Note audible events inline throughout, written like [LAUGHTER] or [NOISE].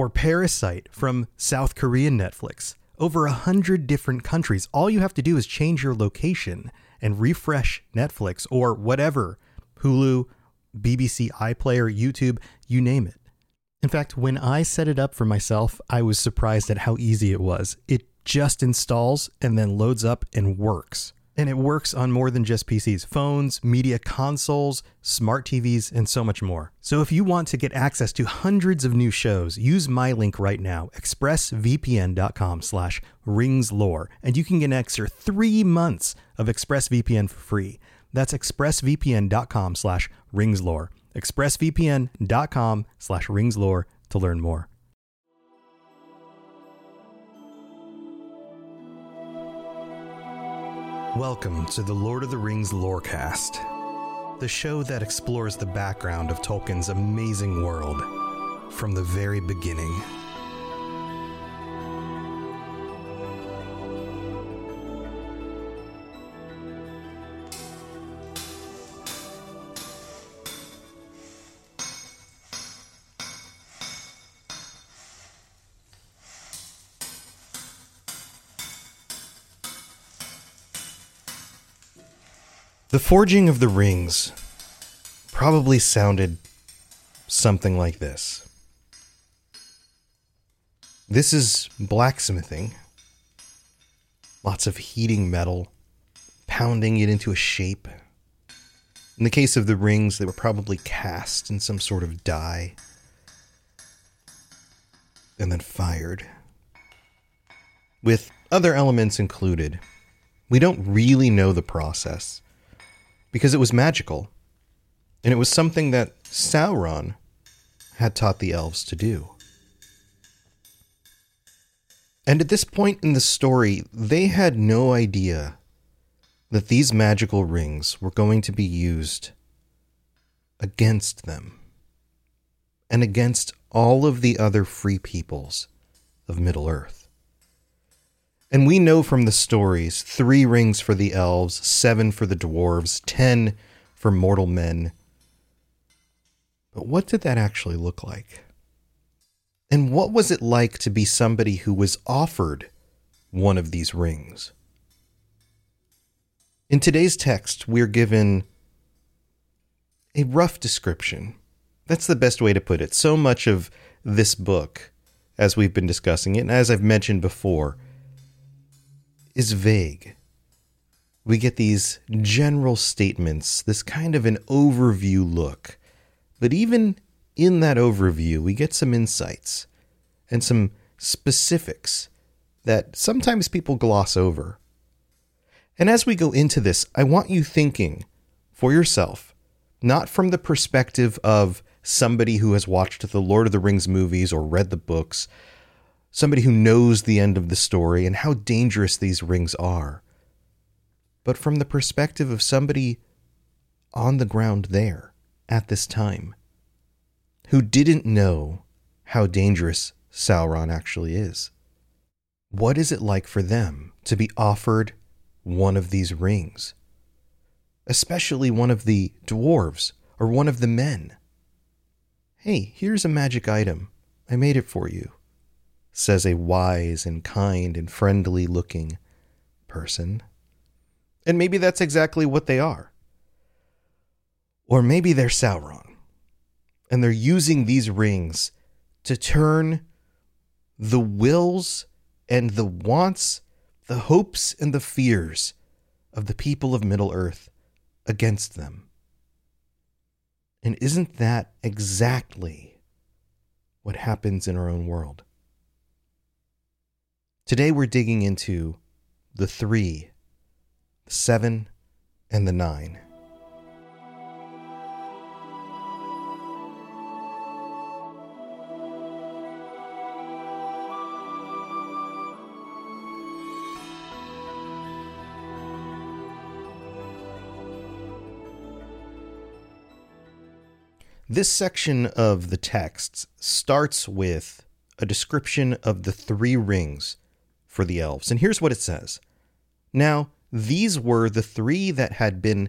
or Parasite from South Korean Netflix. Over a hundred different countries. All you have to do is change your location and refresh Netflix or whatever Hulu, BBC iPlayer, YouTube, you name it. In fact, when I set it up for myself, I was surprised at how easy it was. It just installs and then loads up and works. And it works on more than just PCs, phones, media consoles, smart TVs, and so much more. So if you want to get access to hundreds of new shows, use my link right now, expressvpn.com slash ringslore, and you can get an extra three months of ExpressVPN for free. That's expressvpn.com slash ringslore. expressvpn.com slash ringslore to learn more. Welcome to the Lord of the Rings Lorecast, the show that explores the background of Tolkien's amazing world from the very beginning. The forging of the rings probably sounded something like this. This is blacksmithing. Lots of heating metal, pounding it into a shape. In the case of the rings, they were probably cast in some sort of die and then fired. With other elements included. We don't really know the process because it was magical, and it was something that Sauron had taught the elves to do. And at this point in the story, they had no idea that these magical rings were going to be used against them and against all of the other free peoples of Middle Earth. And we know from the stories three rings for the elves, seven for the dwarves, ten for mortal men. But what did that actually look like? And what was it like to be somebody who was offered one of these rings? In today's text, we're given a rough description. That's the best way to put it. So much of this book, as we've been discussing it, and as I've mentioned before, is vague. We get these general statements, this kind of an overview look. But even in that overview, we get some insights and some specifics that sometimes people gloss over. And as we go into this, I want you thinking for yourself, not from the perspective of somebody who has watched the Lord of the Rings movies or read the books, somebody who knows the end of the story and how dangerous these rings are, but from the perspective of somebody on the ground there at this time who didn't know how dangerous Sauron actually is. What is it like for them to be offered one of these rings? Especially one of the dwarves or one of the men. Hey, here's a magic item. I made it for you says a wise and kind and friendly looking person. And maybe that's exactly what they are. Or maybe they're Sauron. And they're using these rings to turn the wills and the wants, the hopes and the fears of the people of Middle Earth against them. And isn't that exactly what happens in our own world? Today we're digging into the three, the seven, and the nine. This section of the texts starts with a description of the three rings for the elves. And here's what it says Now, these were the three that had been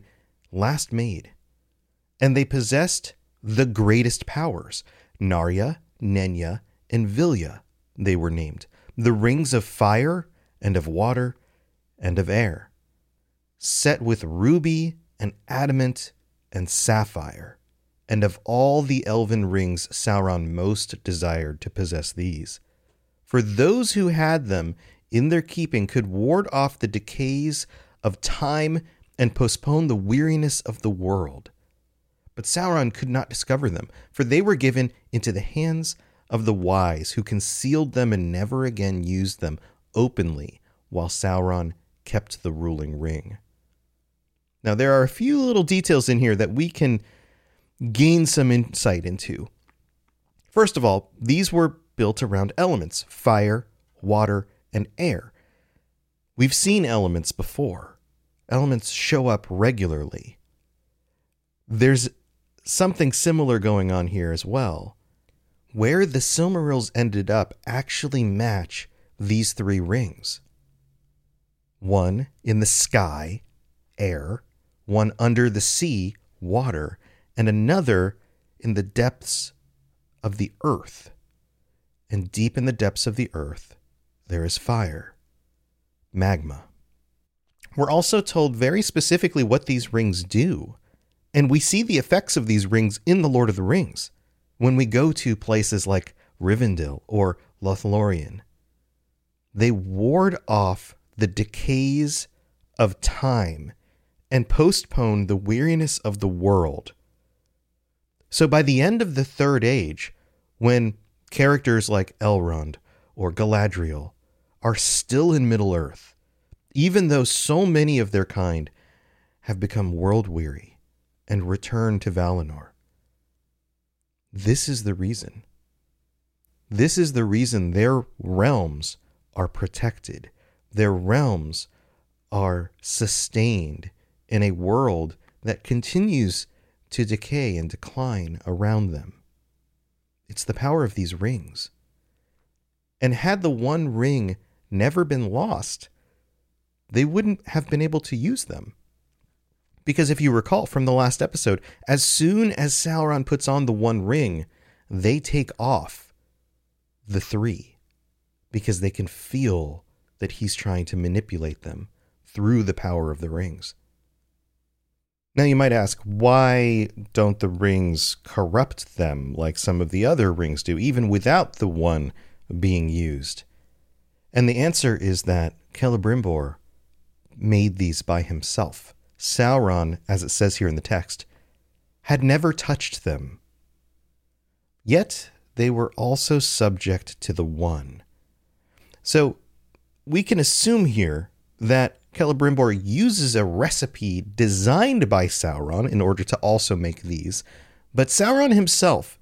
last made, and they possessed the greatest powers. Narya, Nenya, and Vilya, they were named, the rings of fire and of water and of air, set with ruby and adamant and sapphire. And of all the elven rings, Sauron most desired to possess these. For those who had them in their keeping could ward off the decays of time and postpone the weariness of the world. But Sauron could not discover them, for they were given into the hands of the wise, who concealed them and never again used them openly, while Sauron kept the ruling ring. Now, there are a few little details in here that we can gain some insight into. First of all, these were built around elements fire, water, and air. We've seen elements before, elements show up regularly. There's something similar going on here as well. Where the Silmarils ended up actually match these three rings one in the sky, air, one under the sea, water, and another in the depths of the earth. And deep in the depths of the earth, there is fire, magma. We're also told very specifically what these rings do. And we see the effects of these rings in The Lord of the Rings when we go to places like Rivendell or Lothlorien. They ward off the decays of time and postpone the weariness of the world so by the end of the Third Age, when characters like Elrond or Galadriel are still in Middle Earth, even though so many of their kind have become world weary and returned to Valinor. This is the reason. This is the reason their realms are protected. Their realms are sustained in a world that continues to decay and decline around them. It's the power of these rings. And had the one ring never been lost, they wouldn't have been able to use them. Because if you recall from the last episode, as soon as Sauron puts on the one ring, they take off the three because they can feel that he's trying to manipulate them through the power of the rings. Now you might ask, why don't the rings corrupt them like some of the other rings do, even without the one being used? And the answer is that Celebrimbor made these by himself. Sauron, as it says here in the text, had never touched them. Yet they were also subject to the One. So we can assume here that Celebrimbor uses a recipe designed by Sauron in order to also make these, but Sauron himself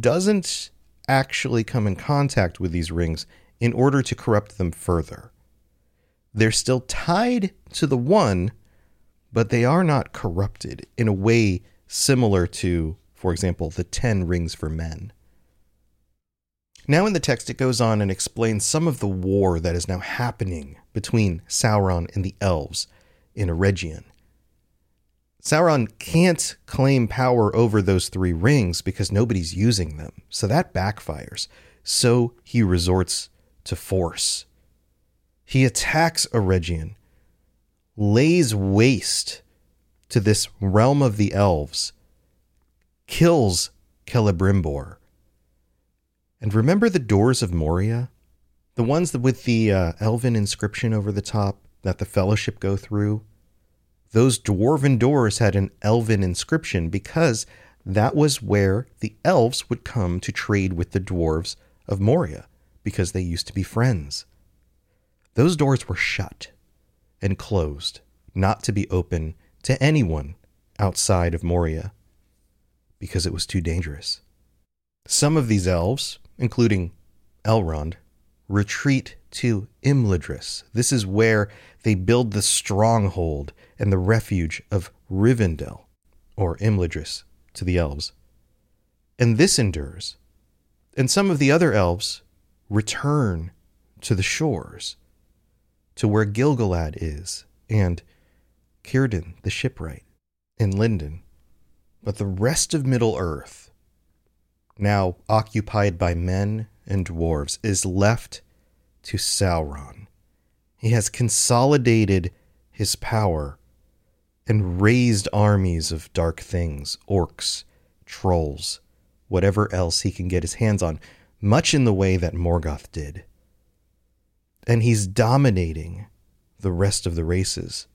doesn't actually come in contact with these rings in order to corrupt them further. They're still tied to the one, but they are not corrupted in a way similar to, for example, the ten rings for men. Now, in the text, it goes on and explains some of the war that is now happening between Sauron and the elves in Eregion. Sauron can't claim power over those three rings because nobody's using them, so that backfires. So he resorts to force. He attacks Eregion, lays waste to this realm of the elves, kills Celebrimbor, and remember the doors of Moria? The ones with the uh, elven inscription over the top that the fellowship go through? Those dwarven doors had an elven inscription because that was where the elves would come to trade with the dwarves of Moria because they used to be friends. Those doors were shut and closed, not to be open to anyone outside of Moria because it was too dangerous. Some of these elves, including Elrond, retreat to Imladris. This is where they build the stronghold and the refuge of Rivendell, or Imladris to the elves. And this endures. And some of the other elves return to the shores, to where Gil-galad is, and Círdan the shipwright, and Lindon. But the rest of Middle Earth, now occupied by men and dwarves, is left to Sauron. He has consolidated his power and raised armies of dark things, orcs, trolls, whatever else he can get his hands on, much in the way that Morgoth did. And he's dominating the rest of the races.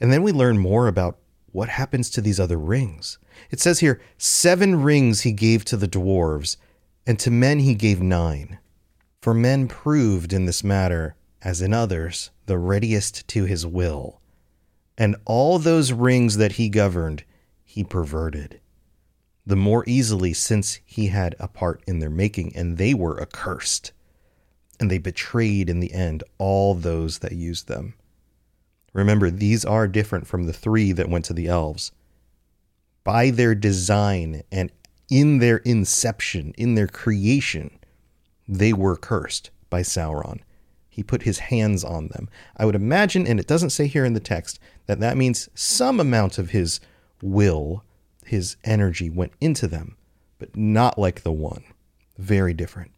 And then we learn more about what happens to these other rings. It says here seven rings he gave to the dwarves, and to men he gave nine. For men proved in this matter, as in others, the readiest to his will. And all those rings that he governed, he perverted the more easily since he had a part in their making, and they were accursed. And they betrayed in the end all those that used them. Remember, these are different from the three that went to the elves. By their design and in their inception, in their creation, they were cursed by Sauron. He put his hands on them. I would imagine, and it doesn't say here in the text, that that means some amount of his will his energy went into them, but not like the one. Very different.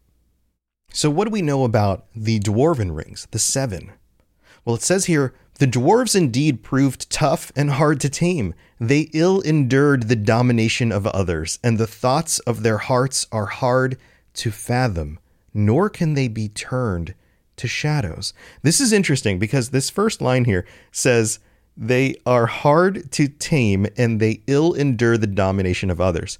So, what do we know about the dwarven rings, the seven? Well, it says here the dwarves indeed proved tough and hard to tame. They ill endured the domination of others, and the thoughts of their hearts are hard to fathom, nor can they be turned to shadows. This is interesting because this first line here says, they are hard to tame and they ill endure the domination of others.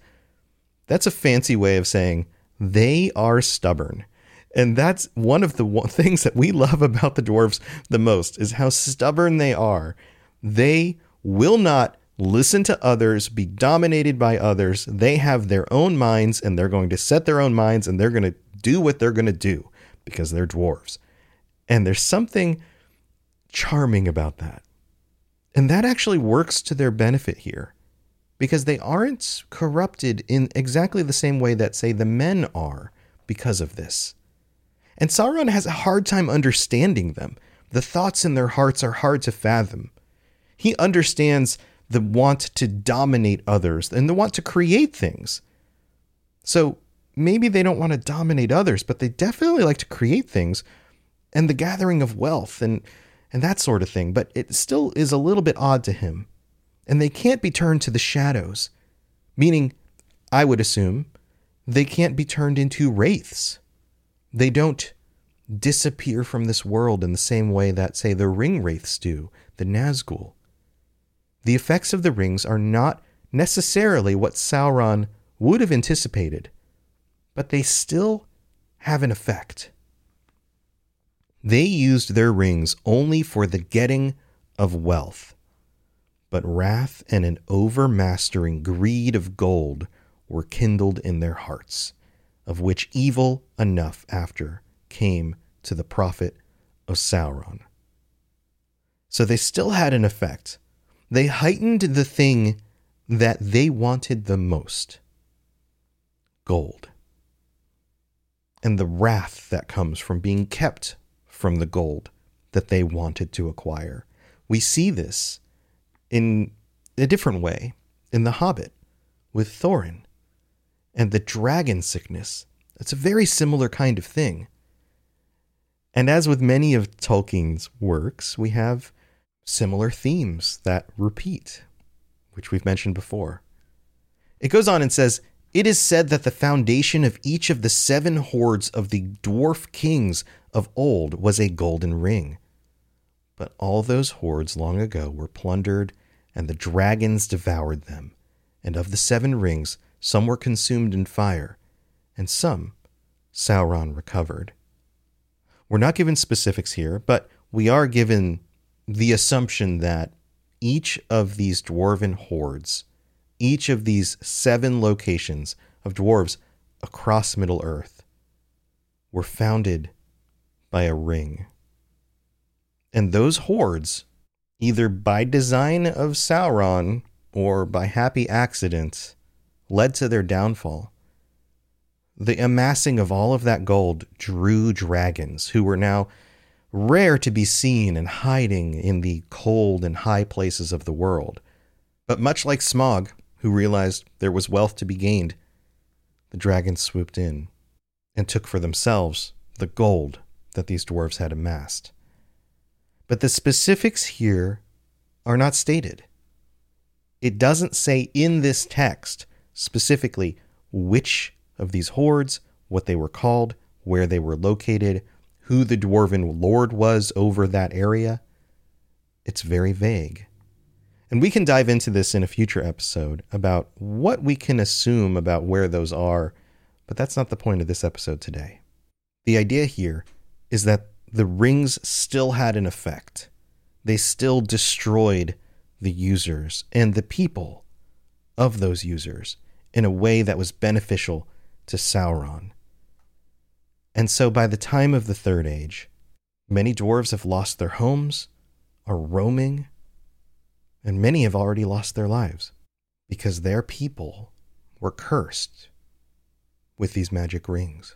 That's a fancy way of saying they are stubborn. And that's one of the [LAUGHS] things that we love about the dwarves the most is how stubborn they are. They will not listen to others, be dominated by others. They have their own minds and they're going to set their own minds and they're going to do what they're going to do because they're dwarves. And there's something charming about that. And that actually works to their benefit here because they aren't corrupted in exactly the same way that, say, the men are because of this. And Sauron has a hard time understanding them. The thoughts in their hearts are hard to fathom. He understands the want to dominate others and the want to create things. So maybe they don't want to dominate others, but they definitely like to create things and the gathering of wealth and and that sort of thing, but it still is a little bit odd to him. And they can't be turned to the shadows, meaning, I would assume, they can't be turned into wraiths. They don't disappear from this world in the same way that, say, the ring wraiths do, the Nazgul. The effects of the rings are not necessarily what Sauron would have anticipated, but they still have an effect. They used their rings only for the getting of wealth. But wrath and an overmastering greed of gold were kindled in their hearts, of which evil enough after came to the profit of Sauron. So they still had an effect. They heightened the thing that they wanted the most gold. And the wrath that comes from being kept from the gold that they wanted to acquire. We see this in a different way in The Hobbit with Thorin and the dragon sickness. It's a very similar kind of thing. And as with many of Tolkien's works, we have similar themes that repeat, which we've mentioned before. It goes on and says, It is said that the foundation of each of the seven hoards of the dwarf kings of old was a golden ring. But all those hoards long ago were plundered, and the dragons devoured them. And of the seven rings, some were consumed in fire, and some Sauron recovered. We're not given specifics here, but we are given the assumption that each of these dwarven hoards, each of these seven locations of dwarves across Middle Earth, were founded by a ring. And those hoards, either by design of Sauron or by happy accident, led to their downfall. The amassing of all of that gold drew dragons who were now rare to be seen and hiding in the cold and high places of the world. But much like Smaug, who realized there was wealth to be gained, the dragons swooped in and took for themselves the gold that these dwarves had amassed. But the specifics here are not stated. It doesn't say in this text specifically which of these hoards, what they were called, where they were located, who the dwarven lord was over that area. It's very vague. And we can dive into this in a future episode about what we can assume about where those are, but that's not the point of this episode today. The idea here is that the rings still had an effect. They still destroyed the users and the people of those users in a way that was beneficial to Sauron. And so by the time of the Third Age, many dwarves have lost their homes, are roaming, and many have already lost their lives because their people were cursed with these magic rings.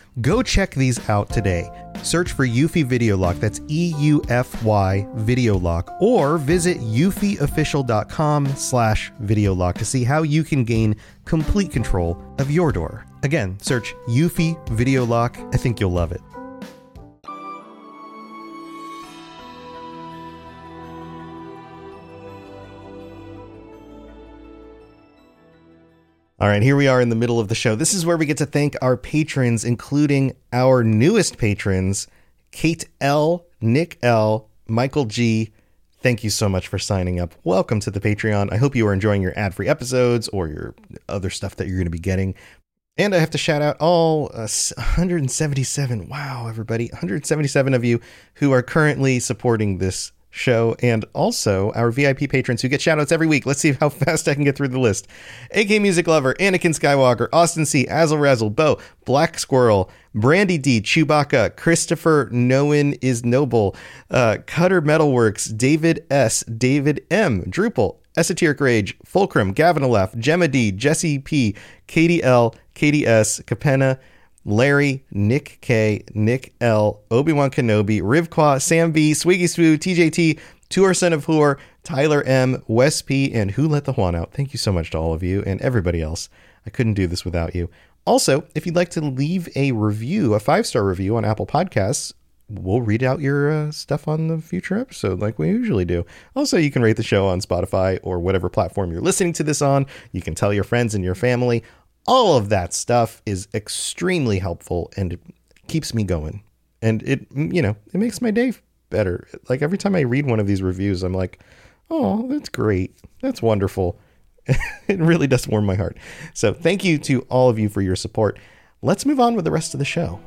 Go check these out today. Search for Eufy Video Lock, that's E U F Y Video Lock, or visit eufyofficial.com slash video lock to see how you can gain complete control of your door. Again, search Eufy Video Lock. I think you'll love it. All right, here we are in the middle of the show. This is where we get to thank our patrons, including our newest patrons, Kate L, Nick L, Michael G. Thank you so much for signing up. Welcome to the Patreon. I hope you are enjoying your ad free episodes or your other stuff that you're going to be getting. And I have to shout out all uh, 177, wow, everybody, 177 of you who are currently supporting this show and also our VIP patrons who get shoutouts every week. Let's see how [LAUGHS] fast I can get through the list. AK Music Lover, Anakin Skywalker, Austin C, Azel Razzle, Bo, Black Squirrel, Brandy D, Chewbacca, Christopher Noen is Noble, uh, Cutter Metalworks, David S, David M, Drupal, Esoteric Rage, Fulcrum, Gavin Aleph, Gemma D, Jesse P, Katie L, Katie S, Capenna, Larry, Nick K, Nick L, Obi Wan Kenobi, Rivqua, Sam B, Swiggy Swoo, TJT, Tour Son of Whore, Tyler M, Wes P, and Who Let the Juan Out. Thank you so much to all of you and everybody else. I couldn't do this without you. Also, if you'd like to leave a review, a five star review on Apple Podcasts, we'll read out your uh, stuff on the future episode like we usually do. Also, you can rate the show on Spotify or whatever platform you're listening to this on. You can tell your friends and your family. All of that stuff is extremely helpful and keeps me going. And it, you know, it makes my day better. Like every time I read one of these reviews, I'm like, oh, that's great. That's wonderful. [LAUGHS] it really does warm my heart. So thank you to all of you for your support. Let's move on with the rest of the show.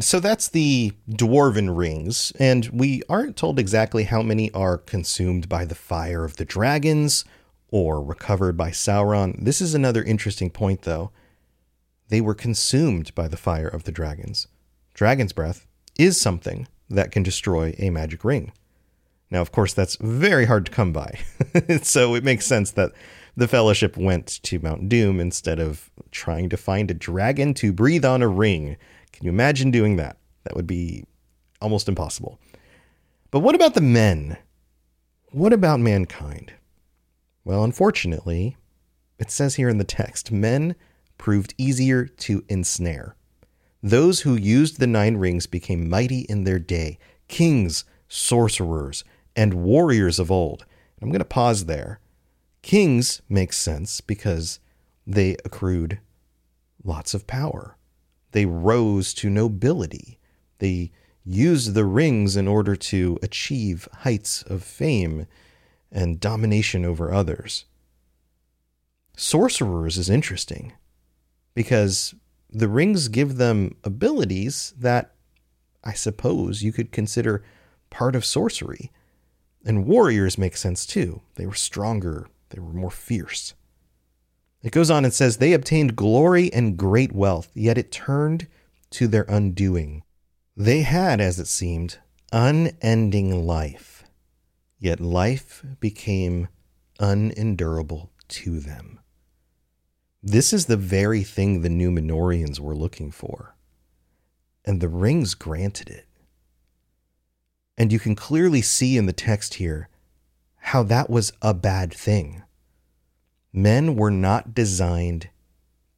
So that's the dwarven rings, and we aren't told exactly how many are consumed by the fire of the dragons or recovered by Sauron. This is another interesting point, though. They were consumed by the fire of the dragons. Dragon's breath is something that can destroy a magic ring. Now, of course, that's very hard to come by. [LAUGHS] so it makes sense that the Fellowship went to Mount Doom instead of trying to find a dragon to breathe on a ring. Can you imagine doing that? That would be almost impossible. But what about the men? What about mankind? Well, unfortunately, it says here in the text men proved easier to ensnare. Those who used the nine rings became mighty in their day, kings, sorcerers, and warriors of old. I'm going to pause there. Kings makes sense because they accrued lots of power. They rose to nobility. They used the rings in order to achieve heights of fame and domination over others. Sorcerers is interesting because the rings give them abilities that I suppose you could consider part of sorcery. And warriors make sense too. They were stronger, they were more fierce. It goes on and says, They obtained glory and great wealth, yet it turned to their undoing. They had, as it seemed, unending life, yet life became unendurable to them. This is the very thing the Numenoreans were looking for, and the rings granted it. And you can clearly see in the text here how that was a bad thing. Men were not designed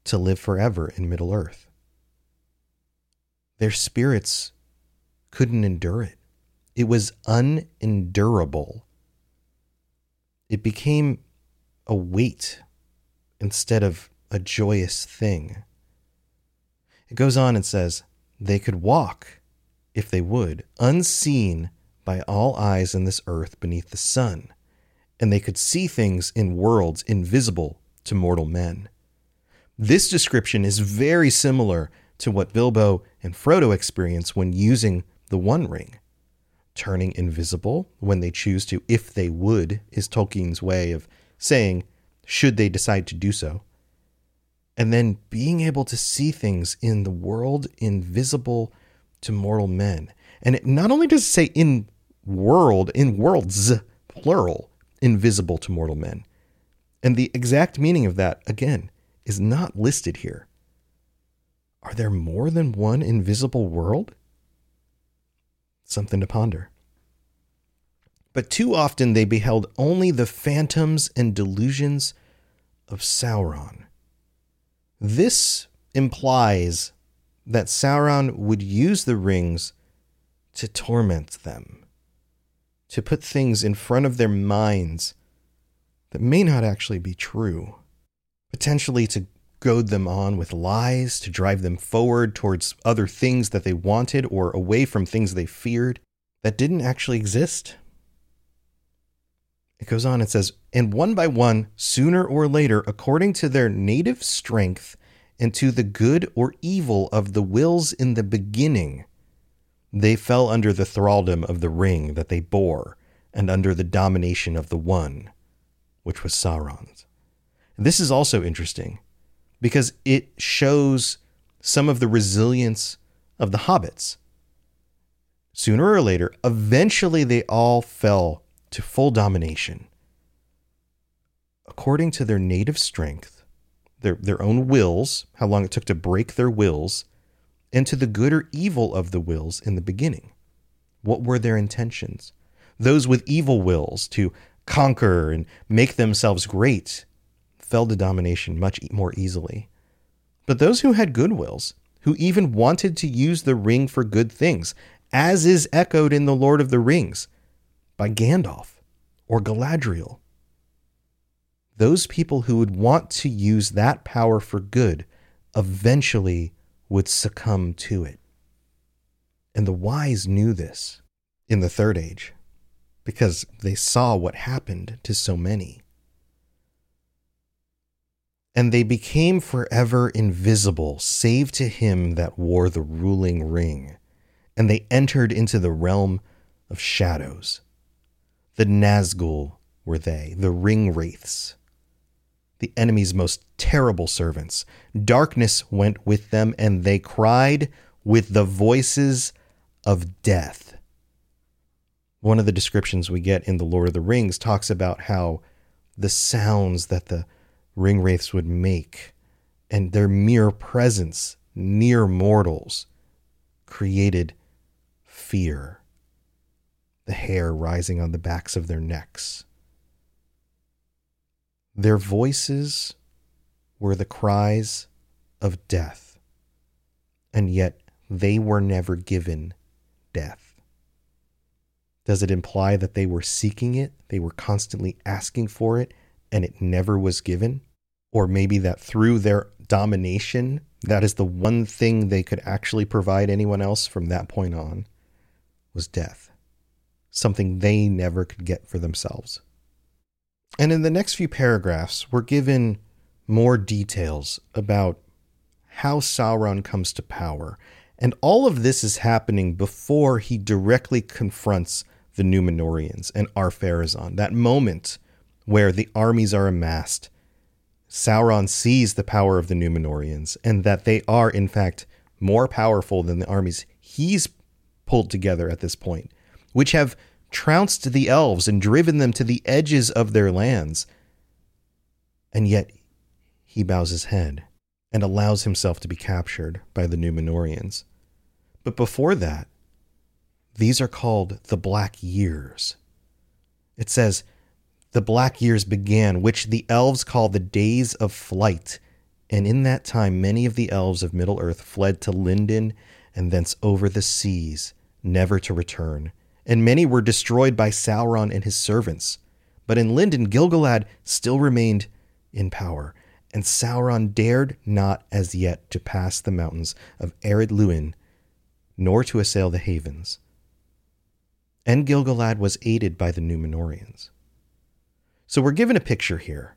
to live forever in Middle Earth. Their spirits couldn't endure it. It was unendurable. It became a weight instead of a joyous thing. It goes on and says, They could walk if they would, unseen by all eyes in this earth beneath the sun, and they could see things in worlds invisible to mortal men. This description is very similar to what Bilbo and Frodo experience when using the One Ring. Turning invisible when they choose to, if they would, is Tolkien's way of saying, should they decide to do so. And then being able to see things in the world invisible to mortal men. And it not only does it say in world, in worlds, plural, invisible to mortal men. And the exact meaning of that, again, is not listed here. Are there more than one invisible world? Something to ponder. But too often they beheld only the phantoms and delusions of Sauron. This implies that Sauron would use the rings to torment them, to put things in front of their minds that may not actually be true, potentially to goad them on with lies, to drive them forward towards other things that they wanted or away from things they feared that didn't actually exist. It goes on and says, and one by one, sooner or later, according to their native strength and to the good or evil of the wills in the beginning, they fell under the thraldom of the ring that they bore and under the domination of the one, which was Sauron's. This is also interesting because it shows some of the resilience of the hobbits. Sooner or later, eventually they all fell to full domination. According to their native strength, their, their own wills, how long it took to break their wills, and to the good or evil of the wills in the beginning. What were their intentions? Those with evil wills to conquer and make themselves great fell to domination much more easily. But those who had good wills, who even wanted to use the ring for good things, as is echoed in The Lord of the Rings by Gandalf or Galadriel, those people who would want to use that power for good eventually would succumb to it. And the wise knew this in the third age because they saw what happened to so many. And they became forever invisible, save to him that wore the ruling ring. And they entered into the realm of shadows. The Nazgul were they, the ring wraiths the enemy's most terrible servants. Darkness went with them, and they cried with the voices of death. One of the descriptions we get in The Lord of the Rings talks about how the sounds that the ring wraiths would make and their mere presence near mortals created fear, the hair rising on the backs of their necks. Their voices were the cries of death, and yet they were never given death. Does it imply that they were seeking it? They were constantly asking for it and it never was given? Or maybe that through their domination, that is the one thing they could actually provide anyone else from that point on was death, something they never could get for themselves. And in the next few paragraphs, we're given more details about how Sauron comes to power. And all of this is happening before he directly confronts the Numenoreans and Ar-Pharazôn. That moment where the armies are amassed, Sauron sees the power of the Numenoreans and that they are, in fact, more powerful than the armies he's pulled together at this point, which have trounced the elves and driven them to the edges of their lands. And yet he bows his head and allows himself to be captured by the Numenoreans. But before that, these are called the Black Years. It says, The Black Years began, which the elves call the days of flight. And in that time, many of the elves of Middle Earth fled to Lindon and thence over the seas, never to return. And many were destroyed by Sauron and his servants. But in Lindon, Gil-galad still remained in power, and Sauron dared not as yet to pass the mountains of Ered Luin, nor to assail the havens. And Gil-galad was aided by the Numenoreans. So we're given a picture here.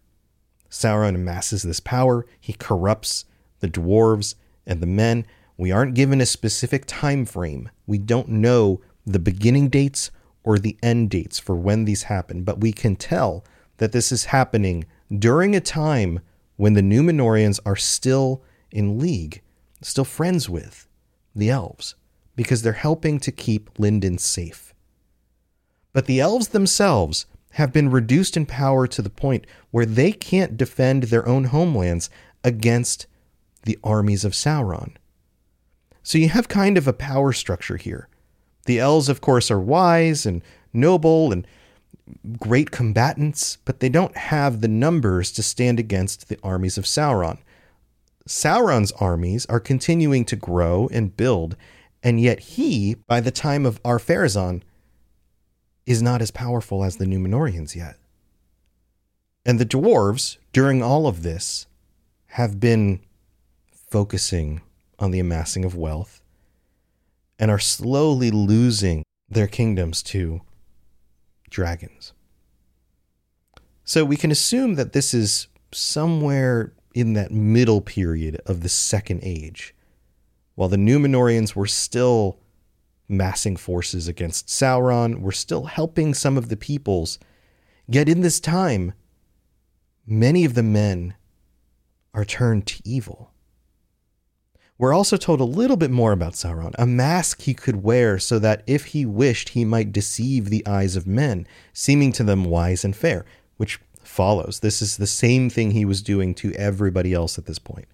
Sauron amasses this power, he corrupts the dwarves and the men. We aren't given a specific time frame. We don't know the beginning dates or the end dates for when these happen, but we can tell that this is happening during a time when the Numenoreans are still in league, still friends with the elves, because they're helping to keep Lindon safe. But the elves themselves have been reduced in power to the point where they can't defend their own homelands against the armies of Sauron. So you have kind of a power structure here. The elves, of course, are wise and noble and great combatants, but they don't have the numbers to stand against the armies of Sauron. Sauron's armies are continuing to grow and build, and yet he, by the time of Ar-Pharazôn, is not as powerful as the Numenoreans yet. And the dwarves, during all of this, have been focusing on the amassing of wealth and are slowly losing their kingdoms to dragons. So we can assume that this is somewhere in that middle period of the Second Age, while the Numenoreans were still massing forces against Sauron, were still helping some of the peoples. Yet in this time, many of the men are turned to evil. We're also told a little bit more about Sauron, a mask he could wear so that if he wished, he might deceive the eyes of men, seeming to them wise and fair, which follows. This is the same thing he was doing to everybody else at this point.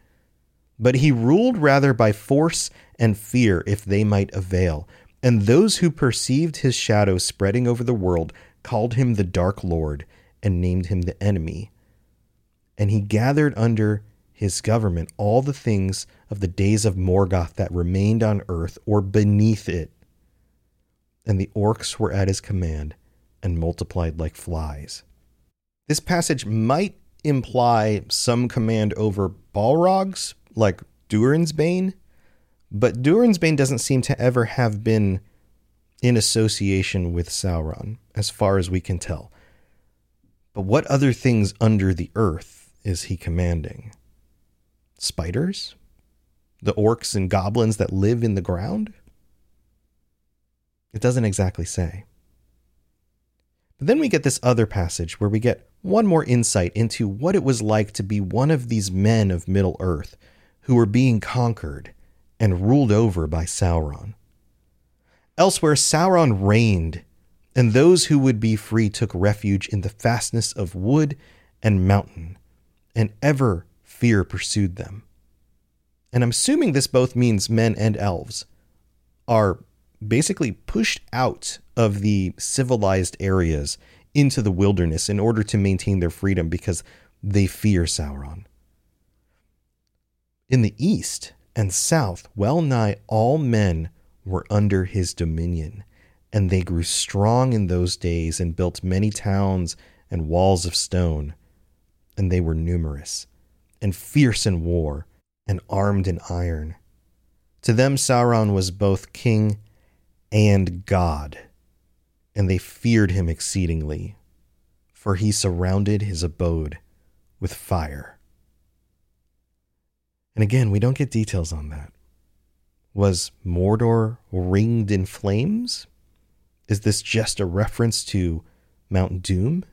But he ruled rather by force and fear if they might avail. And those who perceived his shadow spreading over the world called him the Dark Lord and named him the enemy. And he gathered under his government all the things of the days of Morgoth that remained on earth or beneath it. And the orcs were at his command and multiplied like flies. This passage might imply some command over Balrogs, like Durin's Bane, but Durin's Bane doesn't seem to ever have been in association with Sauron, as far as we can tell. But what other things under the earth is he commanding? Spiders? The orcs and goblins that live in the ground? It doesn't exactly say. But then we get this other passage where we get one more insight into what it was like to be one of these men of Middle Earth who were being conquered and ruled over by Sauron. Elsewhere, Sauron reigned and those who would be free took refuge in the fastness of wood and mountain, and ever fear pursued them. And I'm assuming this both means men and elves are basically pushed out of the civilized areas into the wilderness in order to maintain their freedom because they fear Sauron. In the east and south, well nigh all men were under his dominion, and they grew strong in those days and built many towns and walls of stone. And they were numerous, and fierce in war, and armed in iron. To them, Sauron was both king and God, and they feared him exceedingly, for he surrounded his abode with fire. And again, we don't get details on that. Was Mordor ringed in flames? Is this just a reference to Mount Doom?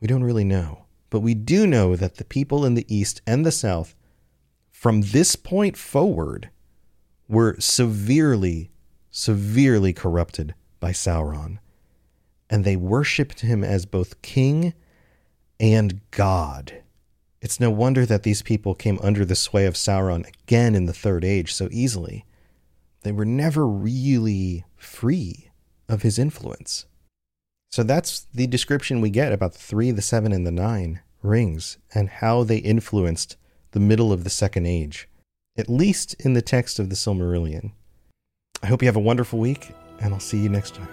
We don't really know. But we do know that the people in the east and the south, from this point forward, were severely, severely corrupted by Sauron. And they worshipped him as both king and God. It's no wonder that these people came under the sway of Sauron again in the Third Age so easily. They were never really free of his influence. So that's the description we get about the three, the seven, and the nine rings and how they influenced the middle of the Second Age, at least in the text of the Silmarillion. I hope you have a wonderful week, and I'll see you next time.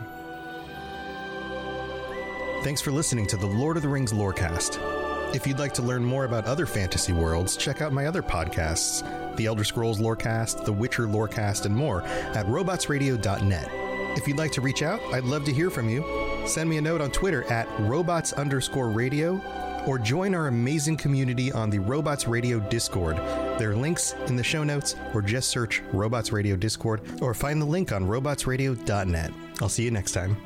Thanks for listening to the Lord of the Rings Lorecast. If you'd like to learn more about other fantasy worlds, check out my other podcasts, The Elder Scrolls Lorecast, The Witcher Lorecast, and more at robotsradio.net. If you'd like to reach out, I'd love to hear from you. Send me a note on Twitter at robots underscore radio or join our amazing community on the Robots Radio Discord. There are links in the show notes, or just search Robots Radio Discord or find the link on robotsradio.net. I'll see you next time.